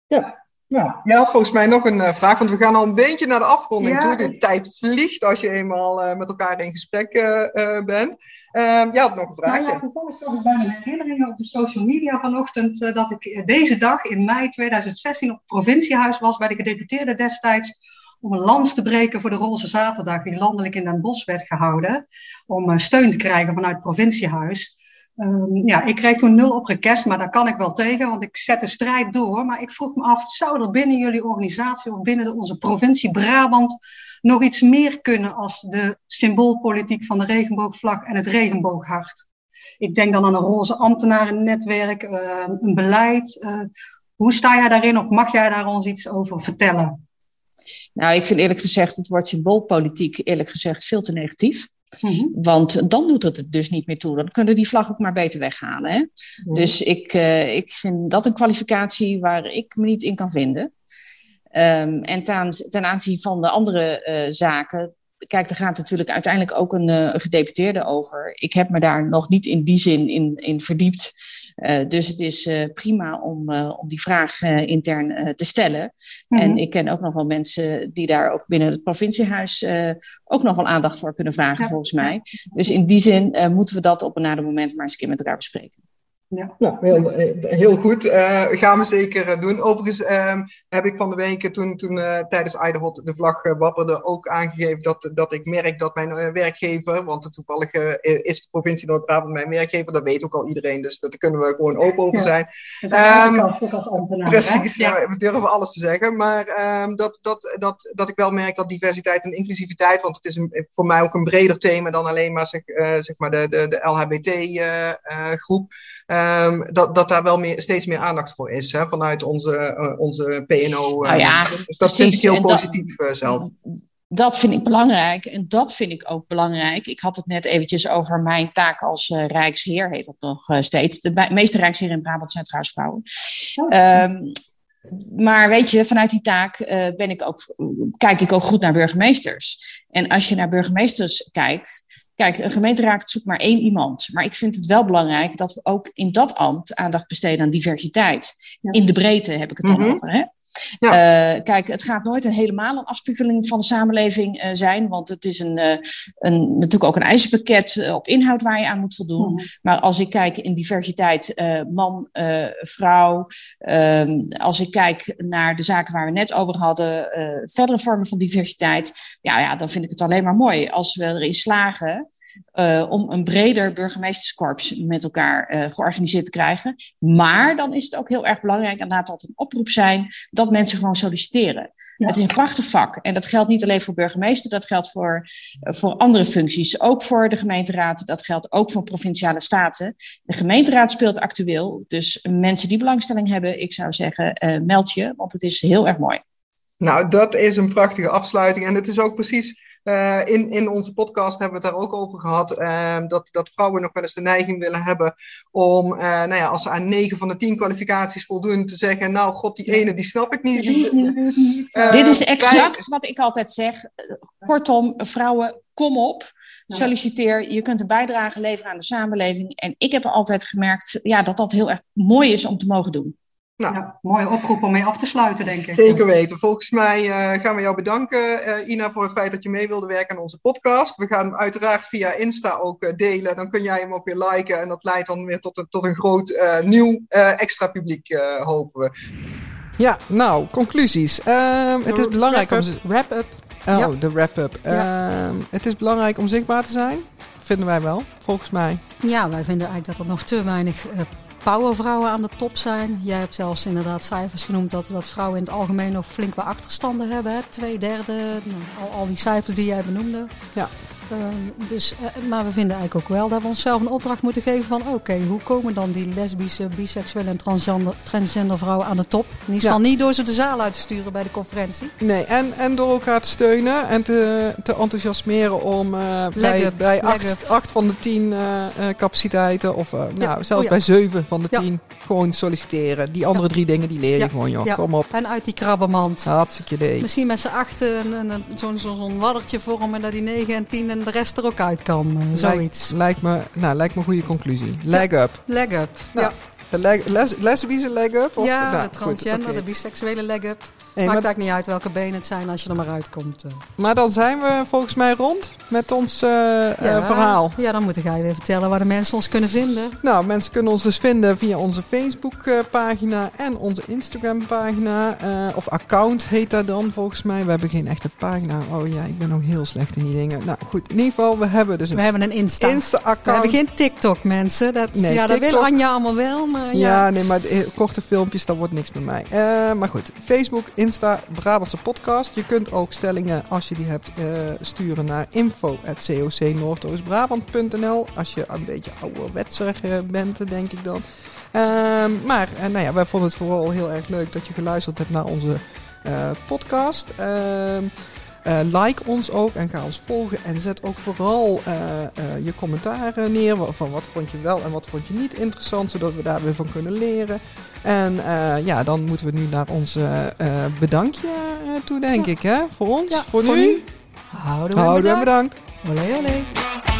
Ja. Ja. Je had volgens mij nog een uh, vraag, want we gaan al een beetje naar de afronding toe. De tijd vliegt als je eenmaal uh, met elkaar in gesprek uh, bent. Ehm, je had nog een vraagje. Nou ja, vervolgens zag ik bij mijn herinneringen op de social media vanochtend dat ik deze dag in mei 2016 op het provinciehuis was bij de gedeputeerde destijds om een lans te breken voor de Roze Zaterdag die landelijk in Den Bosch werd gehouden. Om steun te krijgen vanuit het provinciehuis. Um, ja, ik kreeg toen nul op request, maar daar kan ik wel tegen, want ik zet de strijd door. Maar ik vroeg me af, zou er binnen jullie organisatie of binnen onze provincie Brabant nog iets meer kunnen als de symboolpolitiek van de regenboogvlag en het regenbooghart? Ik denk dan aan een roze ambtenarennetwerk, uh, een beleid. Uh, hoe sta jij daarin of mag jij daar ons iets over vertellen? Nou, ik vind eerlijk gezegd het woord symboolpolitiek eerlijk gezegd veel te negatief. Want dan doet het het dus niet meer toe. Dan kunnen die vlag ook maar beter weghalen. Hè? Dus ik, uh, ik vind dat een kwalificatie waar ik me niet in kan vinden. Um, en ten, ten, aanzien van de andere uh, zaken, kijk, er gaat natuurlijk uiteindelijk ook een, uh, gedeputeerde over. Ik heb me daar nog niet in die zin in, in verdiept. Uh, dus het is uh, prima om, om die vraag intern te stellen. Mm -hmm. En ik ken ook nog wel mensen die daar ook binnen het provinciehuis ook nog wel aandacht voor kunnen vragen, ja. volgens mij. Dus in die zin moeten we dat op een nader moment maar eens een keer met elkaar bespreken. Ja. Nou, heel, eh, heel goed. Uh, gaan we zeker eh, doen. Overigens um, heb ik van de week, toen, toen uh, tijdens Iderhot de vlag wapperde, ook aangegeven dat, dat ik merk dat mijn werkgever, want toevallig is de provincie Noord-Brabant mijn werkgever, dat weet ook al iedereen, dus daar kunnen we gewoon open over zijn. Ja. Um, als ambtenaar, precies, ja. we durven alles te zeggen. Maar um, dat, dat, dat, dat ik wel merk dat diversiteit en inclusiviteit, want het is een, voor mij ook een breder thema dan alleen maar, zeg, zeg maar de, de, de LHBT-groep. Um, dat, dat daar wel meer, steeds meer aandacht voor is hè, vanuit onze, uh, onze PNO. Uh, nou ja, dus dat vind ik heel positief uh, zelf. Dat vind ik belangrijk en dat vind ik ook belangrijk. Ik had het net eventjes over mijn taak als Rijksheer, heet dat nog steeds. De meeste Rijksheren in Brabant zijn trouwens vrouwen. Oh. Um, maar weet je, vanuit die taak ben ik ook, kijk ik ook goed naar burgemeesters. En als je naar burgemeesters kijkt, Kijk, een gemeenteraad zoekt maar één iemand. Maar ik vind het wel belangrijk dat we ook in dat ambt aandacht besteden aan diversiteit. In de breedte heb ik het dan mhm. over. Hè? Ja. Uh, kijk, het gaat nooit een helemaal een afspiegeling van de samenleving uh, zijn, want het is een, uh, een, natuurlijk ook een eisenpakket op inhoud waar je aan moet voldoen. Mm. Maar als ik kijk in diversiteit man, vrouw, ehm, als ik kijk naar de zaken waar we net over hadden, verdere vormen van diversiteit, ja, ja, dan vind ik het alleen maar mooi als we erin slagen uh, om een breder burgemeesterskorps met elkaar uh, georganiseerd te krijgen. Maar dan is het ook heel erg belangrijk, en laat dat een oproep zijn, dat mensen gewoon solliciteren. Het is een prachtig vak. En dat geldt niet alleen voor burgemeester, dat geldt voor, uh, voor andere functies. Ook voor de gemeenteraad, dat geldt ook voor provinciale staten. De gemeenteraad speelt actueel. Dus mensen die belangstelling hebben, ik zou zeggen, meld je, want het is heel erg mooi. Nou, dat is een prachtige afsluiting. En het is ook precies uh, in, in onze podcast hebben we het daar ook over gehad. Uh, dat, dat vrouwen nog wel eens de neiging willen hebben om, uh, nou ja, als ze aan 9 van de 10 kwalificaties voldoen, te zeggen: Nou, god, die ene die snap ik niet. Dit is exact wat ik altijd zeg. Kortom, vrouwen, kom op. Solliciteer. Je kunt een bijdrage leveren aan de samenleving. En ik heb altijd gemerkt ja, dat dat heel erg mooi is om te mogen doen. Nou, ja, mooie oproep om mee af te sluiten, denk ik. Zeker weten. Volgens mij uh, gaan we jou bedanken, uh, Ina, voor het feit dat je mee wilde werken aan onze podcast. We gaan hem uiteraard via Insta ook uh, delen. Dan kun jij hem ook weer liken. En dat leidt dan weer tot een, tot een groot nieuw extra publiek, hopen we. Ja, nou, conclusies. Ehm, het is belangrijk om... Wrap-up. Oh, ja. de wrap-up. Ja. Ehm, het is belangrijk om zichtbaar te zijn. Vinden wij wel, volgens mij. Ja, wij vinden eigenlijk dat er nog te weinig powervrouwen aan de top zijn. Jij hebt zelfs inderdaad cijfers genoemd dat, dat vrouwen in het algemeen nog flink wat achterstanden hebben. Hè? Twee derde, nou, al, al die cijfers die jij benoemde. Ja. Ehm, dus, uh, maar we vinden eigenlijk ook wel dat we onszelf een opdracht moeten geven van oké, hoe komen dan die lesbische, biseksuele en transgender, transgender vrouwen aan de top? In ieder geval niet door ze de zaal uit te sturen bij de conferentie. Nee, en, en door elkaar te steunen en te, te enthousiasmeren om uh, bij, bij acht, acht, van de tien uh, capaciteiten of nou, zelfs oh bij zeven van de tien gewoon solliciteren. Die andere drie dingen die leer je gewoon joh, kom op. En uit die krabbenmand. Hartstikke idee. Misschien met z'n achten zo'n zo, zo laddertje vormen dat die negen en tien en de rest er ook uit kan. Uh, zoiets. Lijkt, me, nou, lijkt me een goede conclusie. Leg up. Leg up. Nou, ja. De leg, les, lesbische leg up? Of, ja, nou, de transgender, de biseksuele leg up. Maakt eigenlijk niet uit welke benen het zijn als je er maar uitkomt. Eh. Maar dan zijn we volgens mij rond met ons uh, ja, verhaal. Ja, dan moet jij weer vertellen waar de mensen ons kunnen vinden. Nou, mensen kunnen ons dus vinden via onze Facebook-pagina en onze Instagram-pagina. Uh, of account heet dat dan volgens mij. We hebben geen echte pagina. Oh ja, ik ben nog heel slecht in die dingen. Nou goed, in ieder geval, we hebben dus een We hebben een Insta. Insta-account. We hebben geen TikTok, mensen. Dat, nee, ja, dat wil Anja allemaal wel, maar ja. Nee, maar korte filmpjes, dat wordt niks met mij. maar goed, Facebook, Insta, Brabantse podcast. Je kunt ook stellingen, als je die hebt, uh, sturen naar info.cocnoordoostbrabant.nl Als je een beetje ouderwetser bent, denk ik dan. Uh, maar nou ja, wij vonden het vooral heel erg leuk dat je geluisterd hebt naar onze podcast. Uh, like ons ook en ga ons volgen. En zet ook vooral uh, uh, je commentaar neer. Van wat vond je wel en wat vond je niet interessant. Zodat we daar weer van kunnen leren. En ja, dan moeten we nu naar ons bedankje toe, denk ja. ik. Hè? Voor ons, ja, voor, voor, nu. Houden we Houden bedankt. bedankt. Olé, olé.